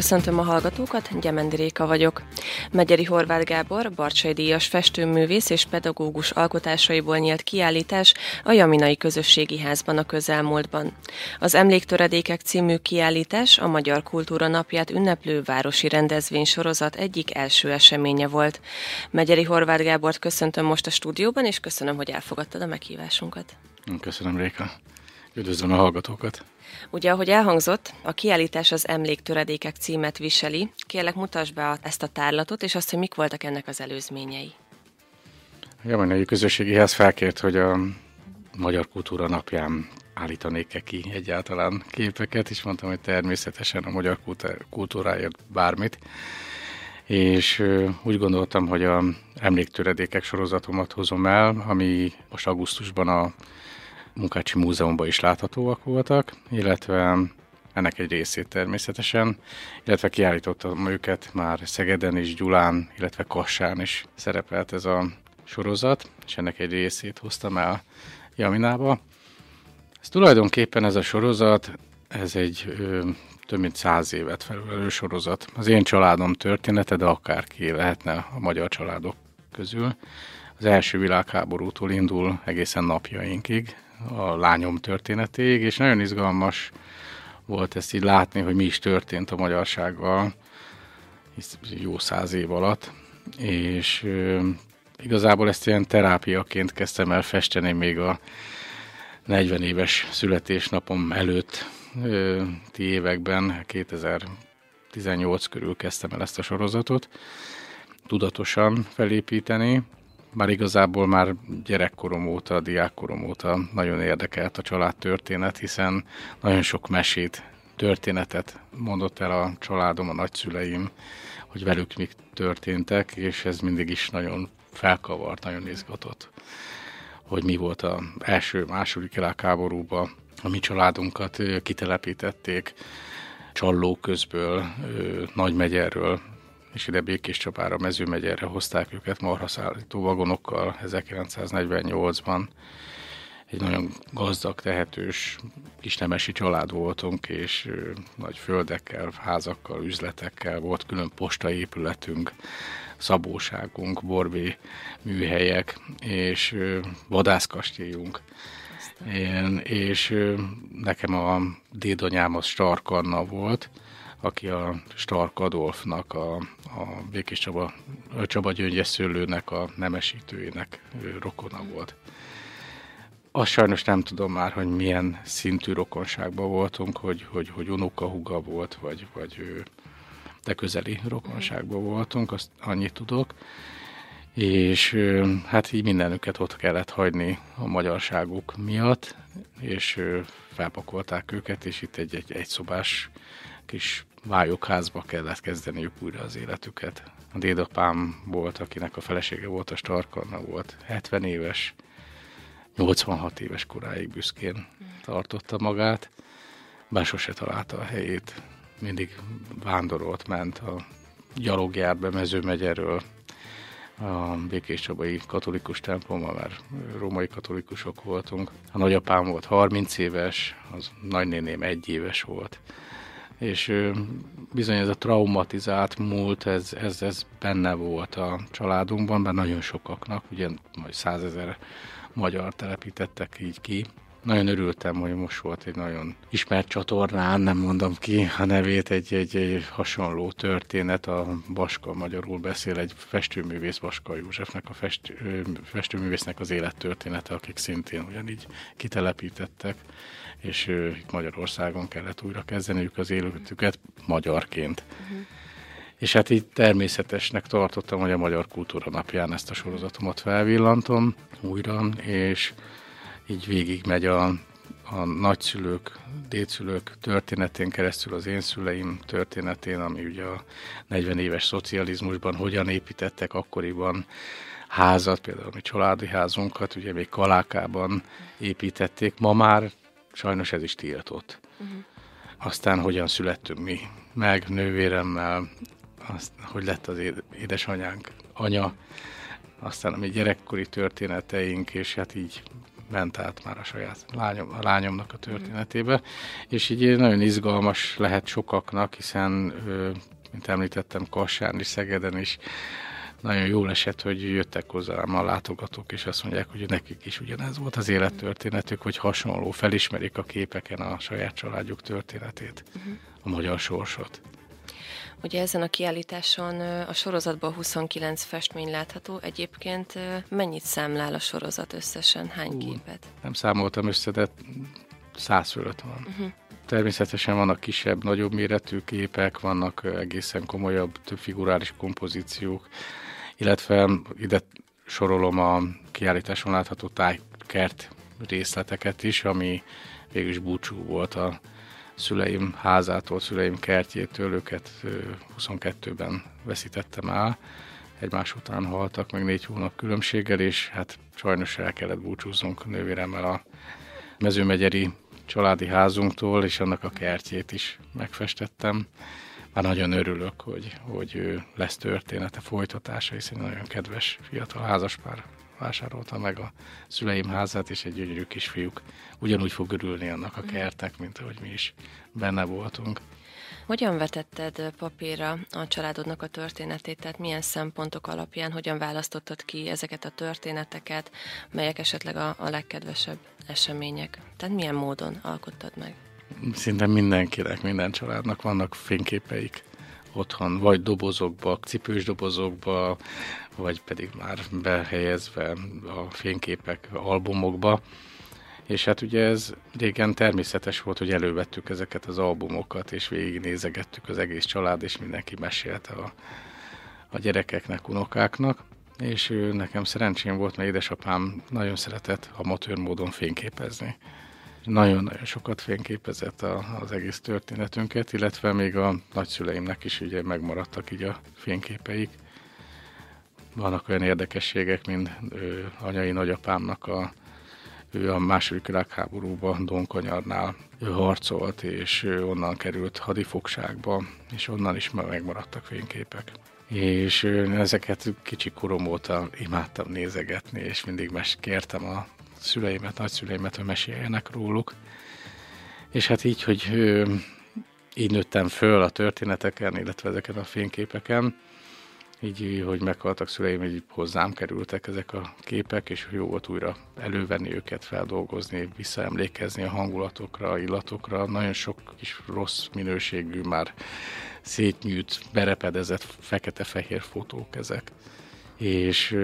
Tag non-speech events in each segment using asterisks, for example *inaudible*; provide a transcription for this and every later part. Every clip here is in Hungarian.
Köszöntöm a hallgatókat, Gyemendi Réka vagyok. Megyeri Horváth Gábor, Barcsai Díjas festőművész és pedagógus alkotásaiból nyílt kiállítás a Jaminai Közösségi Házban a közelmúltban. Az Emléktöredékek című kiállítás a Magyar Kultúra Napját ünneplő városi rendezvény sorozat egyik első eseménye volt. Megyeri Horváth Gábort köszöntöm most a stúdióban, és köszönöm, hogy elfogadtad a meghívásunkat. Köszönöm, Réka. Üdvözlöm a hallgatókat. Ugye, ahogy elhangzott, a kiállítás az Emléktöredékek címet viseli. Kérlek, mutasd be ezt a tárlatot, és azt, hogy mik voltak ennek az előzményei. A Jamanai Közösségihez felkért, hogy a Magyar Kultúra napján állítanék-e ki egyáltalán képeket, és mondtam, hogy természetesen a magyar kultúráért bármit. És úgy gondoltam, hogy a emléktöredékek sorozatomat hozom el, ami most augusztusban a Munkácsi Múzeumban is láthatóak voltak, illetve ennek egy részét természetesen, illetve kiállítottam őket már Szegeden is, Gyulán, illetve Kassán is szerepelt ez a sorozat, és ennek egy részét hoztam el Jaminába. Ez tulajdonképpen ez a sorozat, ez egy ö, több mint száz évet felülelő sorozat. Az én családom története, de akárki lehetne a magyar családok közül. Az első világháborútól indul egészen napjainkig, a lányom történetéig, és nagyon izgalmas volt ezt így látni, hogy mi is történt a magyarsággal jó száz év alatt, és ö, igazából ezt ilyen terápiaként kezdtem el festeni még a 40 éves születésnapom előtt ö, ti években, 2018 körül kezdtem el ezt a sorozatot, tudatosan felépíteni, bár igazából már gyerekkorom óta, diákkorom óta nagyon érdekelt a család történet, hiszen nagyon sok mesét, történetet mondott el a családom, a nagyszüleim, hogy velük mik történtek, és ez mindig is nagyon felkavart, nagyon izgatott, hogy mi volt az első, második világháborúban, a mi családunkat kitelepítették, Csalló közből, Nagymegyerről, és ide Békés Csapára, Mezőmegyerre hozták őket marhaszállító vagonokkal 1948-ban. Egy nagyon gazdag, tehetős kisnemesi család voltunk, és nagy földekkel, házakkal, üzletekkel volt külön postaépületünk, szabóságunk, borbé műhelyek, és vadászkastélyunk. Én, és nekem a dédanyám az Stark Anna volt, aki a Stark Adolfnak, a, a Békés Csaba, a Csaba gyöngyeszőlőnek, a nemesítőjének rokona volt. Azt sajnos nem tudom már, hogy milyen szintű rokonságban voltunk, hogy, hogy, hogy unokahuga volt, vagy, vagy de közeli rokonságban voltunk, azt annyit tudok. És hát így mindenüket ott kellett hagyni a magyarságuk miatt, és felpakolták őket, és itt egy, egy egyszobás kis vályokházba kellett kezdeniük újra az életüket. A dédapám volt, akinek a felesége volt, a Starkanna volt, 70 éves, 86 éves koráig büszkén tartotta magát, bár sose találta a helyét. Mindig vándorolt, ment a gyalogjárt be mezőmegyerről, a Békés Csabai katolikus templomban, mert római katolikusok voltunk. A nagyapám volt 30 éves, az nagynéném egy éves volt és bizony ez a traumatizált múlt, ez, ez, ez benne volt a családunkban, mert nagyon sokaknak, ugye majd százezer magyar telepítettek így ki. Nagyon örültem, hogy most volt egy nagyon ismert csatornán, nem mondom ki a nevét, egy, egy, egy hasonló történet, a Baska magyarul beszél, egy festőművész Baska Józsefnek, a fest, festőművésznek az élettörténete, akik szintén ugyanígy kitelepítettek és itt Magyarországon kellett újra kezdeniük az életüket magyarként. Uh-huh. És hát így természetesnek tartottam, hogy a Magyar Kultúra napján ezt a sorozatomat felvillantom újra, és így végig megy a, a nagyszülők, dédszülők történetén keresztül az én szüleim történetén, ami ugye a 40 éves szocializmusban hogyan építettek akkoriban házat, például a mi családi házunkat, ugye még Kalákában építették. Ma már Sajnos ez is tiltott. Uh-huh. Aztán hogyan születtünk mi meg nővéremmel, azt, hogy lett az édesanyánk anya, aztán a mi gyerekkori történeteink, és hát így ment át már a saját lányom, a lányomnak a történetébe, mm. és így nagyon izgalmas lehet sokaknak, hiszen, mint említettem, Kassán és Szegeden is nagyon jól esett, hogy jöttek hozzám a látogatók, és azt mondják, hogy nekik is ugyanez volt az élettörténetük, hogy hasonló, felismerik a képeken a saját családjuk történetét, uh-huh. a magyar sorsot. Ugye ezen a kiállításon a sorozatban 29 festmény látható. Egyébként mennyit számlál a sorozat összesen? Hány Hú, képet? Nem számoltam össze, de száz fölött van. Uh-huh. Természetesen vannak kisebb, nagyobb méretű képek, vannak egészen komolyabb, több figurális kompozíciók, illetve ide sorolom a kiállításon látható tájkert részleteket is, ami végül is búcsú volt a szüleim házától, szüleim kertjétől, őket 22-ben veszítettem el, egymás után haltak, meg négy hónap különbséggel, és hát sajnos el kellett búcsúznunk nővéremmel a mezőmegyeri családi házunktól, és annak a kertjét is megfestettem. Már nagyon örülök, hogy, hogy lesz története, folytatása, hiszen nagyon kedves fiatal házaspár vásárolta meg a szüleim házát, és egy gyönyörű kisfiúk ugyanúgy fog örülni annak a kertek, mint ahogy mi is benne voltunk. Hogyan vetetted papírra a családodnak a történetét, tehát milyen szempontok alapján, hogyan választottad ki ezeket a történeteket, melyek esetleg a, a legkedvesebb események? Tehát milyen módon alkottad meg? Szinte mindenkinek, minden családnak vannak fényképeik otthon, vagy dobozokba, cipős dobozokba, vagy pedig már behelyezve a fényképek albumokba. És hát ugye ez régen természetes volt, hogy elővettük ezeket az albumokat, és végignézegettük az egész család, és mindenki mesélte a, a gyerekeknek, unokáknak. És nekem szerencsém volt, mert édesapám nagyon szeretett amatőr módon fényképezni. Nagyon-nagyon sokat fényképezett a, az egész történetünket, illetve még a nagyszüleimnek is ugye megmaradtak így a fényképeik. Vannak olyan érdekességek, mint ő, anyai nagyapámnak a ő a második világháborúban Donkonyarnál ő harcolt, és ő onnan került hadifogságba, és onnan is megmaradtak fényképek. És ezeket kicsi korom óta imádtam nézegetni, és mindig mes kértem a szüleimet, nagyszüleimet, hogy meséljenek róluk. És hát így, hogy így nőttem föl a történeteken, illetve ezeken a fényképeken, így, hogy meghaltak szüleim, így hozzám kerültek ezek a képek, és jó volt újra elővenni őket, feldolgozni, visszaemlékezni a hangulatokra, illatokra. Nagyon sok kis rossz minőségű, már szétnyűjt, berepedezett fekete-fehér fotók ezek. És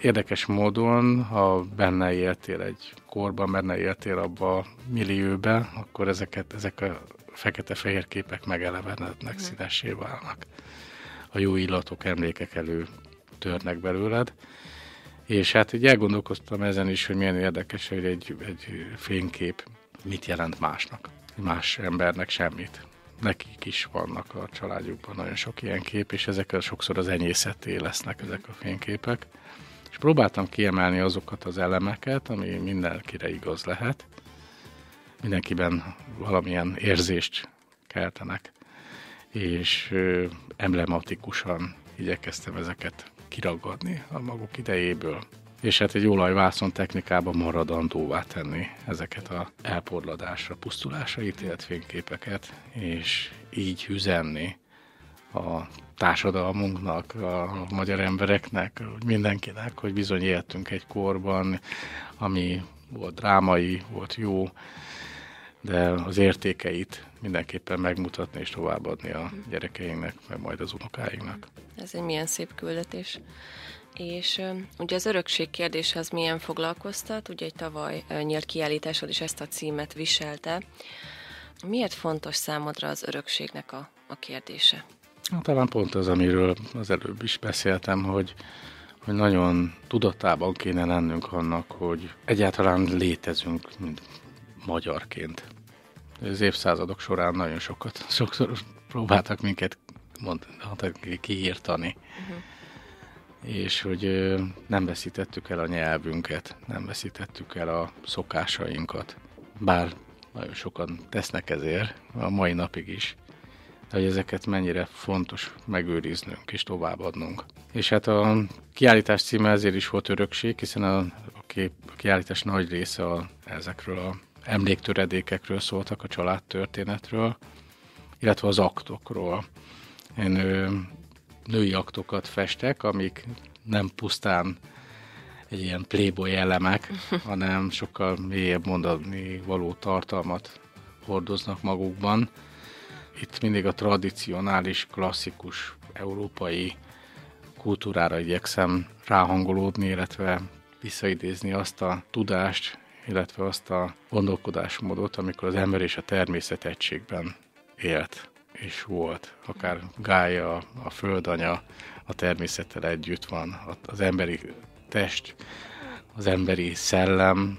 érdekes módon, ha benne éltél egy korban, benne éltél abba a millióbe, akkor ezeket, ezek a fekete-fehér képek megelevenednek, mm. színesé válnak a jó illatok, emlékek elő törnek belőled. És hát így elgondolkoztam ezen is, hogy milyen érdekes, hogy egy, egy fénykép mit jelent másnak. Más embernek semmit. Nekik is vannak a családjukban nagyon sok ilyen kép, és ezek sokszor az enyészeté lesznek ezek a fényképek. És próbáltam kiemelni azokat az elemeket, ami mindenkire igaz lehet. Mindenkiben valamilyen érzést keltenek és emblematikusan igyekeztem ezeket kiragadni a maguk idejéből. És hát egy olajvászon technikában maradandóvá tenni ezeket a elporladásra, pusztulásra ítélt fényképeket, és így üzenni a társadalmunknak, a magyar embereknek, mindenkinek, hogy bizony éltünk egy korban, ami volt drámai, volt jó, de az értékeit mindenképpen megmutatni és továbbadni a gyerekeinknek, meg majd az unokáinknak. Ez egy milyen szép küldetés. És ugye az örökség kérdése az milyen foglalkoztat, ugye egy tavaly nyílt kiállításod is ezt a címet viselte. Miért fontos számodra az örökségnek a, a kérdése? Hát, talán pont az, amiről az előbb is beszéltem, hogy, hogy nagyon tudatában kéne lennünk annak, hogy egyáltalán létezünk, mint magyarként. Az évszázadok során nagyon sokat, sokszor próbáltak minket mondhatni, kiírtani. Uh-huh. És hogy nem veszítettük el a nyelvünket, nem veszítettük el a szokásainkat. Bár nagyon sokan tesznek ezért, a mai napig is. De hogy ezeket mennyire fontos megőriznünk és továbbadnunk. És hát a kiállítás címe ezért is volt örökség, hiszen a kép, kiállítás nagy része a, ezekről a emléktöredékekről szóltak, a családtörténetről, illetve az aktokról. Én női aktokat festek, amik nem pusztán egy ilyen playboy elemek, *laughs* hanem sokkal mélyebb mondani való tartalmat hordoznak magukban. Itt mindig a tradicionális, klasszikus európai kultúrára igyekszem ráhangolódni, illetve visszaidézni azt a tudást, illetve azt a gondolkodásmódot, amikor az ember és a természet egységben élt és volt. Akár Gája, a földanya, a természettel együtt van, az emberi test, az emberi szellem,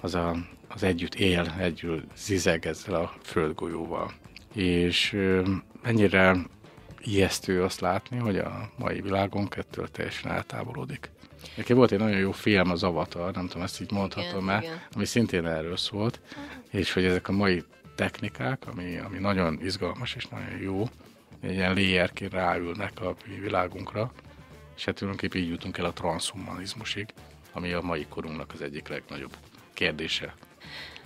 az, a, az együtt él, együtt zizeg ezzel a földgolyóval. És mennyire ijesztő azt látni, hogy a mai világon ettől teljesen eltávolodik. Nekem volt egy nagyon jó film, az Avatar, nem tudom, ezt így mondhatom-e, ami szintén erről szólt, és hogy ezek a mai technikák, ami, ami nagyon izgalmas és nagyon jó, egy ilyen léjerként ráülnek a világunkra, és hát tulajdonképpen így jutunk el a transhumanizmusig, ami a mai korunknak az egyik legnagyobb kérdése.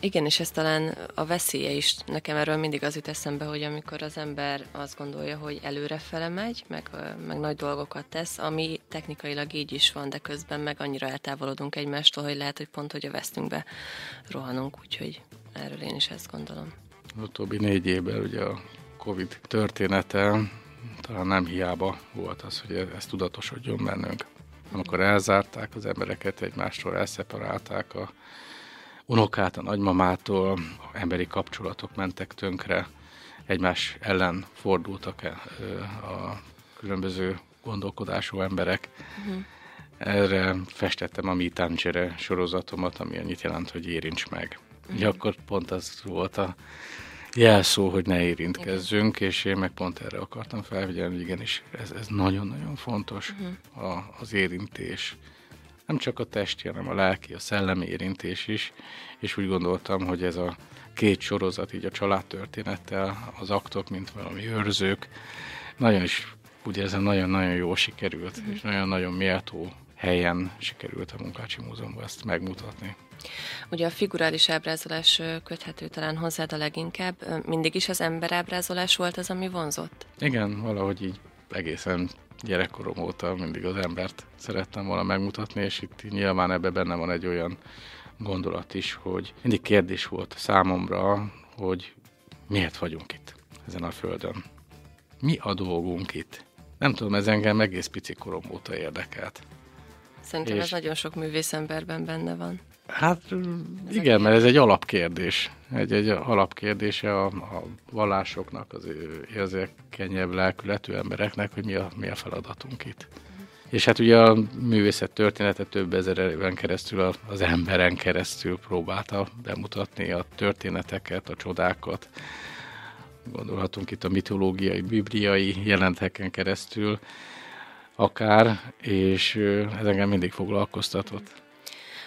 Igen, és ez talán a veszélye is. Nekem erről mindig az jut eszembe, hogy amikor az ember azt gondolja, hogy előrefele megy, meg, meg nagy dolgokat tesz, ami technikailag így is van, de közben meg annyira eltávolodunk egymástól, hogy lehet, hogy pont, hogy a vesztünkbe rohanunk, úgyhogy erről én is ezt gondolom. Az utóbbi négy évben ugye a Covid története talán nem hiába volt az, hogy ez tudatosodjon bennünk. Amikor elzárták az embereket, egymástól elszeparálták a unokát a nagymamától, a emberi kapcsolatok mentek tönkre, egymás ellen fordultak -e a különböző gondolkodású emberek. Uh-huh. Erre festettem a Mi Tangere sorozatomat, ami annyit jelent, hogy érints meg. Uh-huh. Ugye akkor pont az volt a jelszó, hogy ne érintkezzünk, Igen. és én meg pont erre akartam felfigyelni, hogy igenis ez, ez nagyon-nagyon fontos, uh-huh. a, az érintés nem csak a testi, hanem a lelki, a szellemi érintés is, és úgy gondoltam, hogy ez a két sorozat, így a családtörténettel, az aktok, mint valami őrzők, nagyon is, ugye ezen nagyon-nagyon jól sikerült, mm. és nagyon-nagyon méltó helyen sikerült a Munkácsi Múzeumban ezt megmutatni. Ugye a figurális ábrázolás köthető talán hozzád a leginkább. Mindig is az emberábrázolás volt az, ami vonzott? Igen, valahogy így egészen gyerekkorom óta mindig az embert szerettem volna megmutatni, és itt nyilván ebbe benne van egy olyan gondolat is, hogy mindig kérdés volt számomra, hogy miért vagyunk itt ezen a földön. Mi a dolgunk itt? Nem tudom, ez engem egész pici korom óta érdekelt. Szerintem és... ez nagyon sok művészemberben benne van. Hát igen, mert ez egy alapkérdés. Egy, egy alapkérdése a, a vallásoknak, az érzékenyebb lelkületű embereknek, hogy mi a, mi a feladatunk itt. És hát ugye a művészet története több ezer éven keresztül az emberen keresztül próbálta bemutatni a történeteket, a csodákat. Gondolhatunk itt a mitológiai, bibliai jelenteken keresztül akár, és ez engem mindig foglalkoztatott.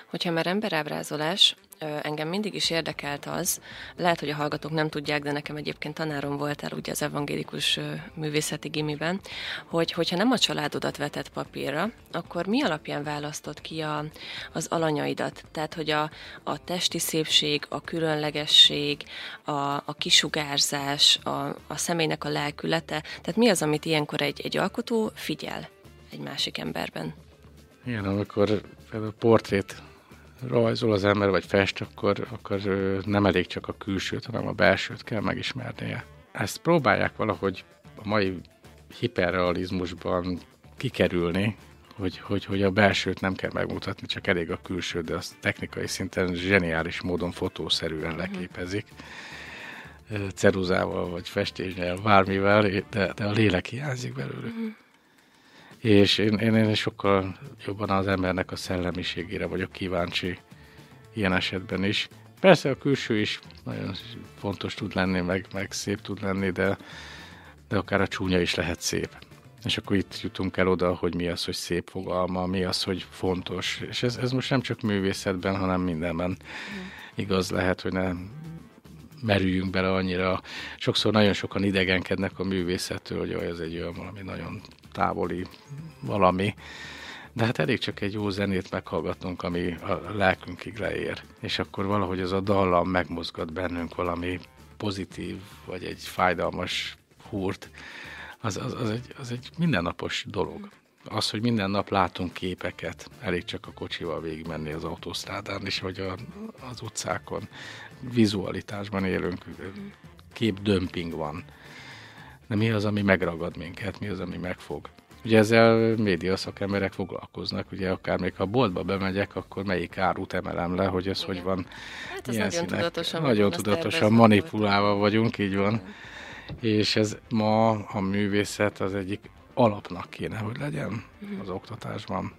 Hogyha már emberábrázolás, engem mindig is érdekelt az, lehet, hogy a hallgatók nem tudják, de nekem egyébként tanárom voltál ugye az evangélikus művészeti gimiben, hogy hogyha nem a családodat vetett papírra, akkor mi alapján választott ki a, az alanyaidat? Tehát, hogy a, a testi szépség, a különlegesség, a, a kisugárzás, a, a személynek a lelkülete, tehát mi az, amit ilyenkor egy, egy alkotó figyel egy másik emberben? Igen, amikor például portrét rajzol az ember, vagy fest, akkor, akkor nem elég csak a külsőt, hanem a belsőt kell megismernie. Ezt próbálják valahogy a mai hiperrealizmusban kikerülni, hogy, hogy, hogy a belsőt nem kell megmutatni, csak elég a külső, de azt technikai szinten zseniális módon fotószerűen mhm. leképezik. Ceruzával, vagy festéssel, bármivel, de, de a lélek hiányzik belőle. Uh-huh és én, én, én sokkal jobban az embernek a szellemiségére vagyok kíváncsi ilyen esetben is. Persze a külső is nagyon fontos tud lenni, meg, meg szép tud lenni, de, de akár a csúnya is lehet szép. És akkor itt jutunk el oda, hogy mi az, hogy szép fogalma, mi az, hogy fontos. És ez, ez most nem csak művészetben, hanem mindenben mm. igaz lehet, hogy nem merüljünk bele annyira. Sokszor nagyon sokan idegenkednek a művészettől, hogy ez egy olyan valami nagyon távoli valami, De hát elég csak egy jó zenét meghallgatnunk, ami a lelkünkig leér. És akkor valahogy az a dallam megmozgat bennünk valami pozitív, vagy egy fájdalmas húrt. Az, az, az, egy, az egy mindennapos dolog. Az, hogy minden nap látunk képeket, elég csak a kocsival végigmenni az autósztrádán is, vagy a, az utcákon. Vizualitásban élünk, képdömping van. De mi az, ami megragad minket, mi az, ami megfog? Ugye ezzel média szakemberek foglalkoznak, ugye akár még ha boltba bemegyek, akkor melyik árut emelem le, hogy ez Igen. hogy van. Hát ez nagyon színek. tudatosan. Nagyon tudatosan manipulálva volt. vagyunk, így van. Igen. És ez ma a művészet az egyik alapnak kéne, hogy legyen Igen. az oktatásban.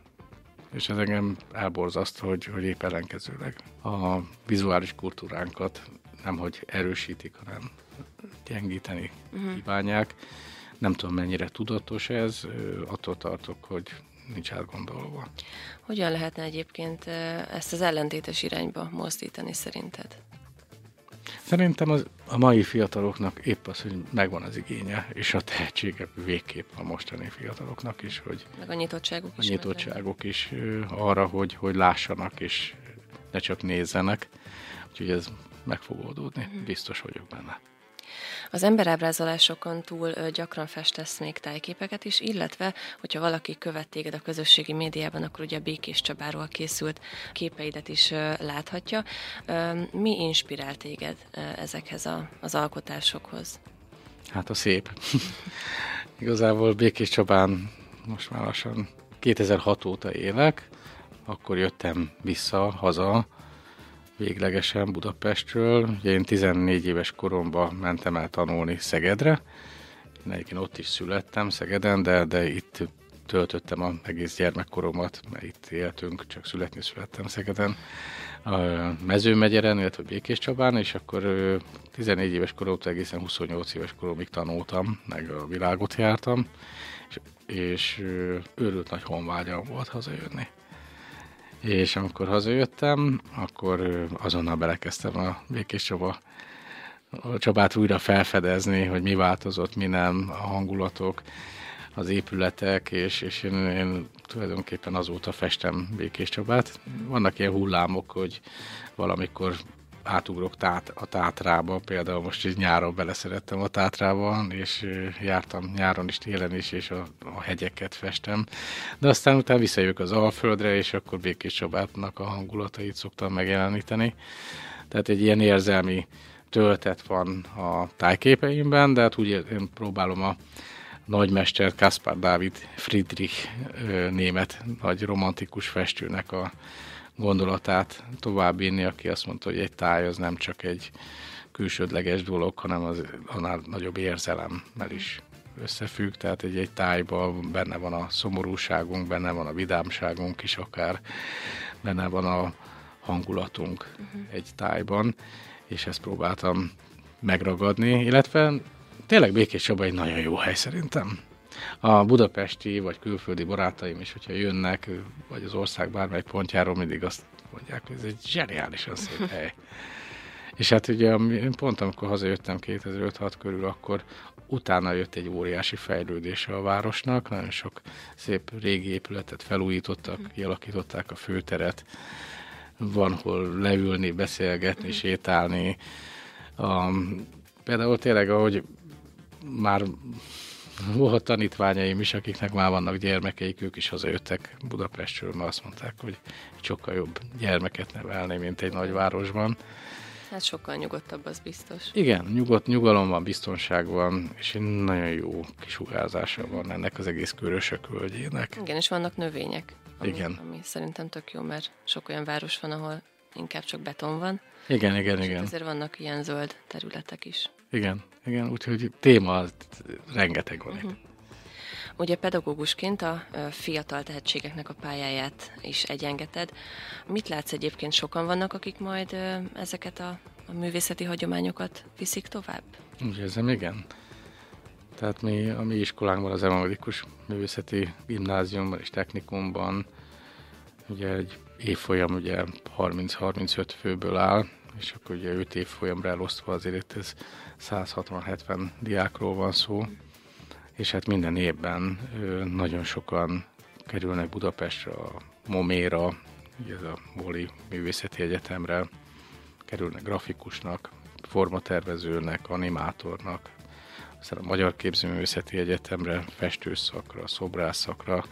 És ez engem elborzaszt, hogy, hogy épp ellenkezőleg a vizuális kultúránkat nem hogy erősítik, hanem gyengíteni uh-huh. kívánják. Nem tudom, mennyire tudatos ez, attól tartok, hogy nincs átgondolva. Hogyan lehetne egyébként ezt az ellentétes irányba mozdítani szerinted? Szerintem az, a mai fiataloknak épp az, hogy megvan az igénye, és a tehetsége végképp a mostani fiataloknak is, hogy meg a nyitottságuk is, a nyitottságuk is arra, hogy, hogy lássanak, és ne csak nézzenek. Úgyhogy ez meg fog oldódni, uh-huh. biztos vagyok benne. Az emberábrázolásokon túl gyakran festesz még tájképeket is, illetve, hogyha valaki követ téged a közösségi médiában, akkor ugye Békés Csabáról készült képeidet is láthatja. Mi inspirál téged ezekhez a, az alkotásokhoz? Hát a szép. *laughs* Igazából Békés Csabán most már lassan 2006 óta élek, akkor jöttem vissza, haza, véglegesen Budapestről. Ugye én 14 éves koromban mentem el tanulni Szegedre. Én egyébként ott is születtem Szegeden, de, de itt töltöttem a egész gyermekkoromat, mert itt éltünk, csak születni születtem Szegeden. A mezőmegyeren, illetve Békés Csabán, és akkor 14 éves koromtól egészen 28 éves koromig tanultam, meg a világot jártam, és, és őrült nagy honvágyam volt hazajönni és amikor hazajöttem, akkor azonnal belekezdtem a Békés Csaba Csabát újra felfedezni, hogy mi változott, mi nem, a hangulatok, az épületek, és, és én, én tulajdonképpen azóta festem Békés Csabát. Vannak ilyen hullámok, hogy valamikor átugrok tát, a Tátrába, például most így nyáron beleszerettem a Tátrába, és jártam nyáron is, télen is, és a, a hegyeket festem. De aztán utána visszajövök az Alföldre, és akkor Békés Csabátnak a hangulatait szoktam megjeleníteni. Tehát egy ilyen érzelmi töltet van a tájképeimben, de hát úgy én próbálom a nagymester Kaspar Dávid Friedrich német nagy romantikus festőnek a gondolatát továbbvinni, aki azt mondta, hogy egy táj az nem csak egy külsődleges dolog, hanem az annál nagyobb érzelemmel is összefügg, tehát egy, egy tájban benne van a szomorúságunk, benne van a vidámságunk is akár, benne van a hangulatunk uh-huh. egy tájban, és ezt próbáltam megragadni, illetve tényleg Békés Csaba egy nagyon jó hely szerintem a budapesti vagy külföldi barátaim is, hogyha jönnek, vagy az ország bármely pontjáról, mindig azt mondják, hogy ez egy zseniálisan szép *laughs* hely. És hát ugye pont amikor hazajöttem 2005-6 körül, akkor utána jött egy óriási fejlődése a városnak, nagyon sok szép régi épületet felújítottak, mhm. kialakították a főteret, van hol leülni, beszélgetni, mhm. sétálni. Um, például tényleg, ahogy már volt tanítványaim is, akiknek már vannak gyermekeik, ők is hazajöttek Budapestről, mert azt mondták, hogy sokkal jobb gyermeket nevelni, mint egy nagyvárosban. Hát sokkal nyugodtabb, az biztos. Igen, nyugodt, nyugalom van, biztonság van, és egy nagyon jó kisugárzása van ennek az egész körösök völgyének. Igen, és vannak növények. Ami, Igen. Ami szerintem tök jó, mert sok olyan város van, ahol inkább csak beton van. Igen, igen, igen. Ezért vannak ilyen zöld területek is. Igen, igen, úgyhogy téma rengeteg van uh-huh. itt. Ugye pedagógusként a fiatal tehetségeknek a pályáját is egyengeted. Mit látsz egyébként? Sokan vannak, akik majd ezeket a, a művészeti hagyományokat viszik tovább? Úgy érzem, igen. Tehát mi a mi iskolánkban, az Emelikus Művészeti Gimnáziumban és Technikumban ugye egy évfolyam ugye 30-35 főből áll, és akkor ugye 5 évfolyamra elosztva azért ez 160-70 diákról van szó, és hát minden évben nagyon sokan kerülnek Budapestre a Moméra, ez a Moli Művészeti Egyetemre, kerülnek grafikusnak, formatervezőnek, animátornak, aztán a Magyar Képzőművészeti Egyetemre, festőszakra, szobrászakra,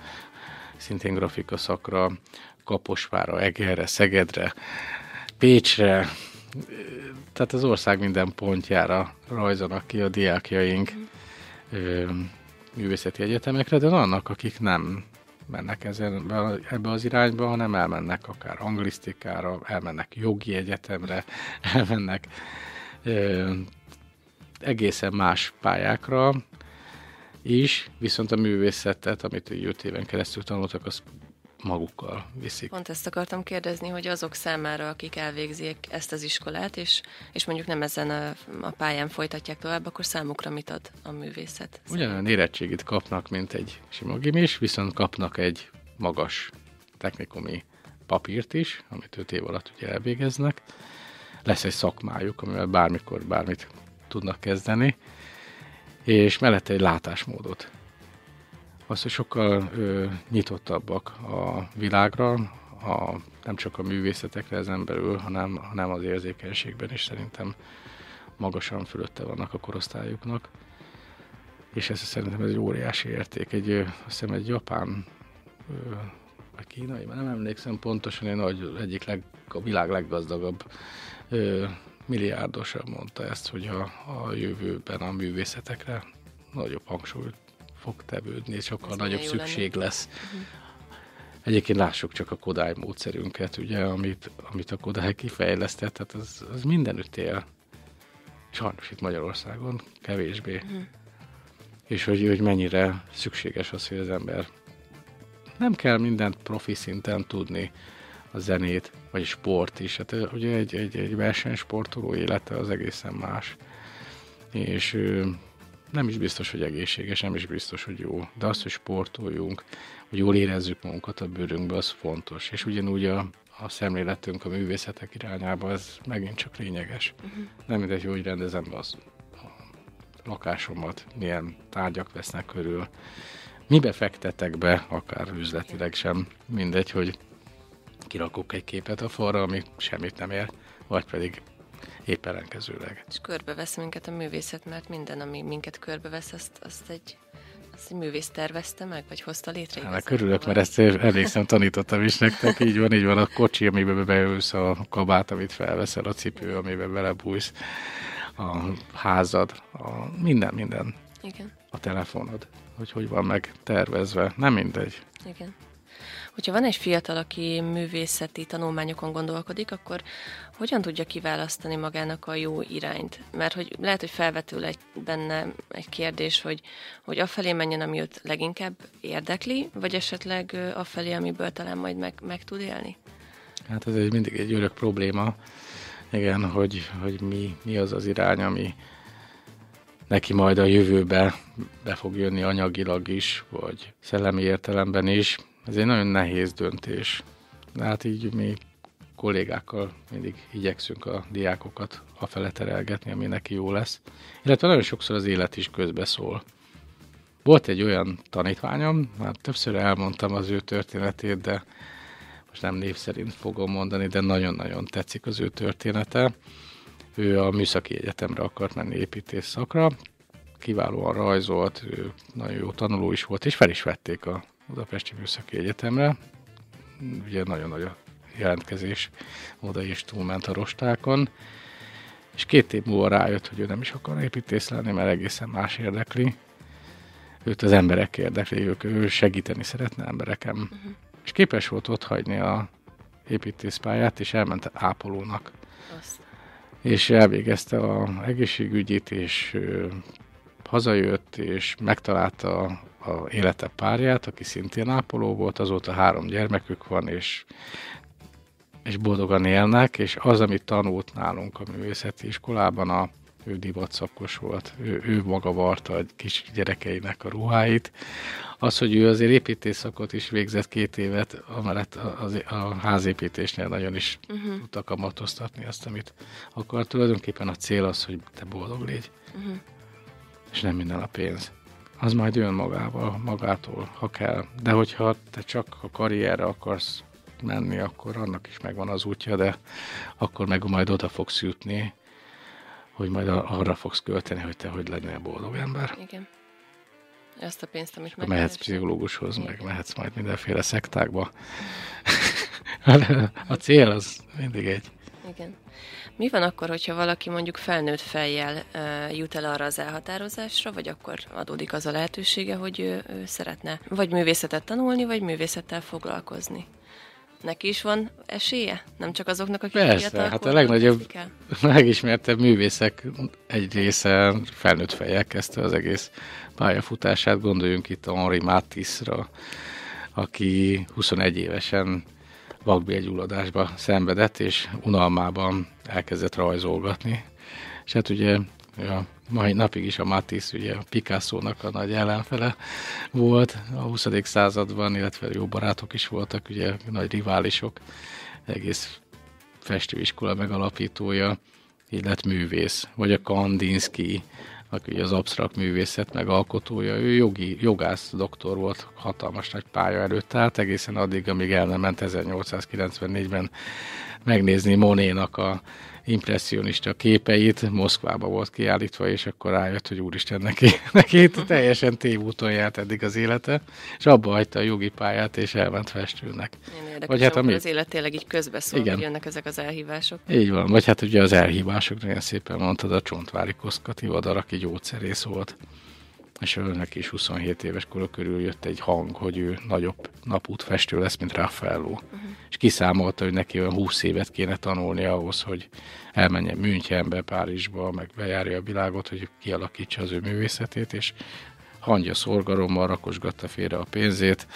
szintén grafika szakra, Kaposvára, Egerre, Szegedre, Pécsre, tehát az ország minden pontjára rajzanak ki a diákjaink mm. művészeti egyetemekre, de vannak, akik nem mennek ezen, ebbe az irányba, hanem elmennek akár anglisztikára, elmennek jogi egyetemre, *laughs* elmennek ö, egészen más pályákra is, viszont a művészetet, amit 5 éven keresztül tanultak, az magukkal viszik. Pont ezt akartam kérdezni, hogy azok számára, akik elvégzik ezt az iskolát, és, és mondjuk nem ezen a, a pályán folytatják tovább, akkor számukra mit ad a művészet? Ugyanolyan érettségit kapnak, mint egy sima gimis, viszont kapnak egy magas technikumi papírt is, amit 5 év alatt ugye elvégeznek. Lesz egy szakmájuk, amivel bármikor bármit tudnak kezdeni, és mellette egy látásmódot az, hogy sokkal ö, nyitottabbak a világra, a, nem csak a művészetekre ezen belül, hanem, hanem az érzékenységben is szerintem magasan fölötte vannak a korosztályuknak. És ez szerintem ez egy óriási érték. Egy, azt hiszem egy japán ö, vagy kínai, mert nem emlékszem pontosan, egy nagy, egyik leg, a világ leggazdagabb ö, milliárdosa mondta ezt, hogy a, a jövőben a művészetekre nagyobb hangsúlyt fog tevődni, sokkal Ez nagyobb szükség lenne. lesz. Uh-huh. Egyébként lássuk csak a Kodály módszerünket, ugye, amit, amit a Kodály kifejlesztett, tehát az, az mindenütt él. Sajnos itt Magyarországon kevésbé. Uh-huh. És hogy, hogy mennyire szükséges az, hogy az ember nem kell mindent profi szinten tudni, a zenét, vagy a sport is. Hát ugye egy, egy, egy versenysportoló élete az egészen más. És nem is biztos, hogy egészséges, nem is biztos, hogy jó. De az, hogy sportoljunk, hogy jól érezzük magunkat a bőrünkbe, az fontos. És ugyanúgy a, a szemléletünk a művészetek irányába, ez megint csak lényeges. Uh-huh. Nem mindegy, hogy rendezem az, a lakásomat, milyen tárgyak vesznek körül, mibe fektetek be, akár üzletileg sem, mindegy, hogy kirakok egy képet a falra, ami semmit nem ér, vagy pedig épp ellenkezőleg. És körbevesz minket a művészet, mert minden, ami minket körbevesz, azt, azt egy azt egy művész tervezte meg, vagy hozta létre? Hát, körülök, mert ezt emlékszem, tanítottam is nektek, így van, így van a kocsi, amiben beülsz, a kabát, amit felveszel, a cipő, amiben belebújsz, a házad, a minden, minden. Igen. A telefonod, hogy hogy van meg tervezve, nem mindegy. Igen. Hogyha van egy fiatal, aki művészeti tanulmányokon gondolkodik, akkor hogyan tudja kiválasztani magának a jó irányt? Mert hogy lehet, hogy felvetül egy, benne egy kérdés, hogy, hogy afelé menjen, ami őt leginkább érdekli, vagy esetleg afelé, amiből talán majd meg, meg tud élni? Hát ez egy, mindig egy örök probléma, igen, hogy, hogy mi, mi az az irány, ami neki majd a jövőbe be fog jönni anyagilag is, vagy szellemi értelemben is. Ez egy nagyon nehéz döntés. De hát így mi kollégákkal mindig igyekszünk a diákokat afele terelgetni, ami neki jó lesz. Illetve nagyon sokszor az élet is közbeszól. Volt egy olyan tanítványom, már többször elmondtam az ő történetét, de most nem név szerint fogom mondani, de nagyon-nagyon tetszik az ő története. Ő a Műszaki Egyetemre akart menni építész szakra, kiválóan rajzolt, ő nagyon jó tanuló is volt, és fel is vették a Budapesti Műszaki Egyetemre. Ugye nagyon nagy a jelentkezés, oda is túlment a rostákon, és két év múlva rájött, hogy ő nem is akar építész lenni, mert egészen más érdekli. Őt az emberek érdekli, ők, ő segíteni szeretne emberekem. Uh-huh. És képes volt ott hagyni a építészpályát, és elment ápolónak. Azt. És elvégezte a egészségügyit, és hazajött, és megtalálta a élete párját, aki szintén ápoló volt, azóta három gyermekük van, és, és boldogan élnek, és az, amit tanult nálunk a művészeti iskolában, a, ő divatszakos volt, ő, ő maga varta a kis gyerekeinek a ruháit. Az, hogy ő azért építészakot is végzett két évet, amellett a, a, a házépítésnél nagyon is uh-huh. tudta kamatoztatni azt, amit akar. Tulajdonképpen a cél az, hogy te boldog légy. Uh-huh. És nem minden a pénz. az majd jön magával, magától, ha kell. De hogyha te csak a karrierre akarsz menni, akkor annak is megvan az útja, de akkor meg majd oda fogsz jutni, hogy majd arra fogsz költeni, hogy te hogy lennél boldog ember. Igen. Ezt a pénzt, amit meg Mehetsz pszichológushoz, meg mehetsz majd mindenféle szektákba. *laughs* a cél az mindig egy. Igen. Mi van akkor, hogyha valaki mondjuk felnőtt fejjel jut el arra az elhatározásra, vagy akkor adódik az a lehetősége, hogy ő, ő szeretne vagy művészetet tanulni, vagy művészettel foglalkozni? Neki is van esélye? Nem csak azoknak, akik Persze, hát a legnagyobb, legismertebb művészek egy része felnőtt fejjel kezdte az egész pályafutását. Gondoljunk itt Henri Matisse-ra, aki 21 évesen vakbélgyulladásba szenvedett, és unalmában elkezdett rajzolgatni. És hát ugye a mai napig is a Matisse, ugye a Picasso-nak a nagy ellenfele volt a 20. században, illetve jó barátok is voltak, ugye nagy riválisok, egész festőiskola megalapítója, illetve művész, vagy a Kandinsky, aki az absztrakt művészet megalkotója, ő jogi, jogász doktor volt, hatalmas nagy pálya előtt. Állt, egészen addig, amíg el nem ment 1894-ben megnézni Monénak a impressionista képeit, Moszkvába volt kiállítva, és akkor rájött, hogy úristen, neki, *laughs* neki teljesen tévúton járt eddig az élete, és abba hagyta a jogi pályát, és elment festőnek. Vagy hát ami... az élet tényleg így közbeszól, Igen. jönnek ezek az elhívások. Így van, vagy hát ugye az elhívások, nagyon szépen mondtad, a Csontvári Koszkati vadar, aki gyógyszerész volt és őnek is 27 éves kora körül jött egy hang, hogy ő nagyobb napútfestő lesz, mint Raffaello. Uh-huh. És kiszámolta, hogy neki olyan 20 évet kéne tanulni ahhoz, hogy elmenjen Münchenbe, Párizsba, meg bejárja a világot, hogy kialakítsa az ő művészetét, és hangja szorgalommal rakosgatta félre a pénzét,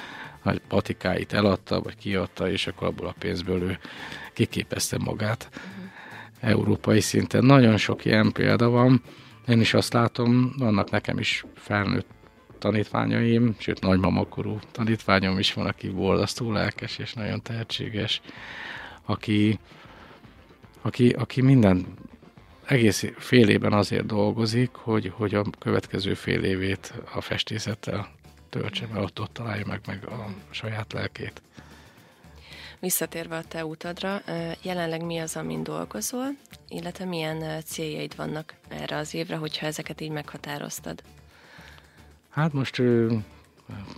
nagy patikáit eladta, vagy kiadta, és akkor abból a pénzből ő kiképezte magát. Uh-huh. Európai szinten nagyon sok ilyen példa van, én is azt látom, vannak nekem is felnőtt tanítványaim, sőt nagymamakorú tanítványom is van, aki boldasztó lelkes és nagyon tehetséges, aki, aki, aki minden egész fél évben azért dolgozik, hogy, hogy a következő fél évét a festészettel töltse, mert ott, ott találja meg, meg a saját lelkét. Visszatérve a te utadra, jelenleg mi az, amin dolgozol, illetve milyen céljaid vannak erre az évre, hogyha ezeket így meghatároztad? Hát most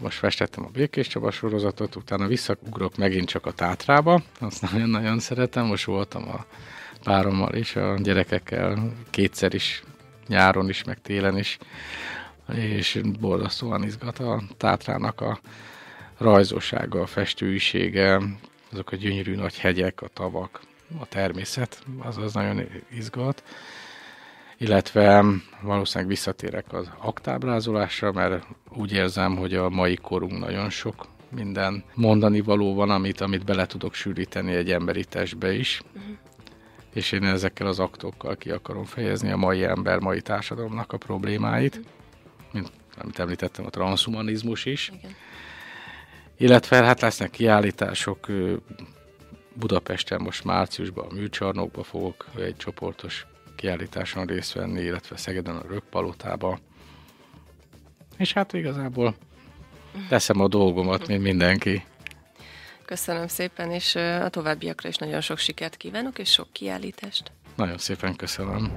most festettem a Békés Csaba sorozatot, utána visszaugrok megint csak a Tátrába, azt nagyon-nagyon szeretem, most voltam a párommal és a gyerekekkel kétszer is, nyáron is, meg télen is, és borzasztóan izgat a Tátrának a rajzósága, a festőisége, azok a gyönyörű nagy hegyek, a tavak, a természet, az az nagyon izgat. Illetve valószínűleg visszatérek az aktábrázolásra, mert úgy érzem, hogy a mai korunk nagyon sok minden mondani való van, amit, amit bele tudok sűríteni egy emberi testbe is. Uh-huh. És én ezekkel az aktokkal ki akarom fejezni a mai ember, mai társadalomnak a problémáit. Uh-huh. Mint amit említettem, a transhumanizmus is. Igen illetve hát lesznek kiállítások, Budapesten most márciusban a műcsarnokba fogok egy csoportos kiállításon részt venni, illetve Szegeden a Rökpalotába. És hát igazából teszem a dolgomat, mint mindenki. Köszönöm szépen, és a továbbiakra is nagyon sok sikert kívánok, és sok kiállítást. Nagyon szépen köszönöm.